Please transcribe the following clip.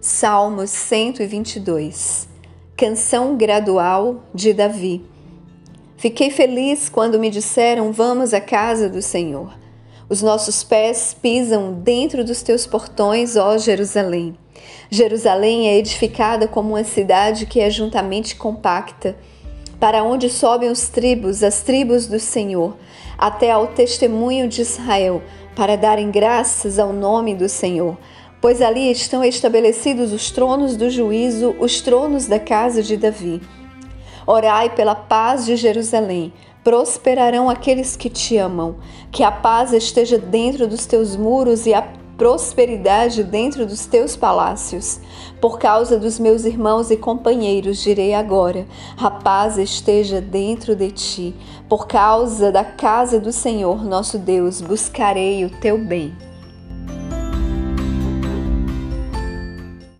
Salmos 122 Canção gradual de Davi Fiquei feliz quando me disseram: Vamos à casa do Senhor. Os nossos pés pisam dentro dos teus portões, ó Jerusalém. Jerusalém é edificada como uma cidade que é juntamente compacta, para onde sobem os tribos, as tribos do Senhor, até ao testemunho de Israel, para darem graças ao nome do Senhor pois ali estão estabelecidos os tronos do juízo, os tronos da casa de Davi. Orai pela paz de Jerusalém. Prosperarão aqueles que te amam. Que a paz esteja dentro dos teus muros e a prosperidade dentro dos teus palácios. Por causa dos meus irmãos e companheiros, direi agora: a paz esteja dentro de ti. Por causa da casa do Senhor, nosso Deus, buscarei o teu bem.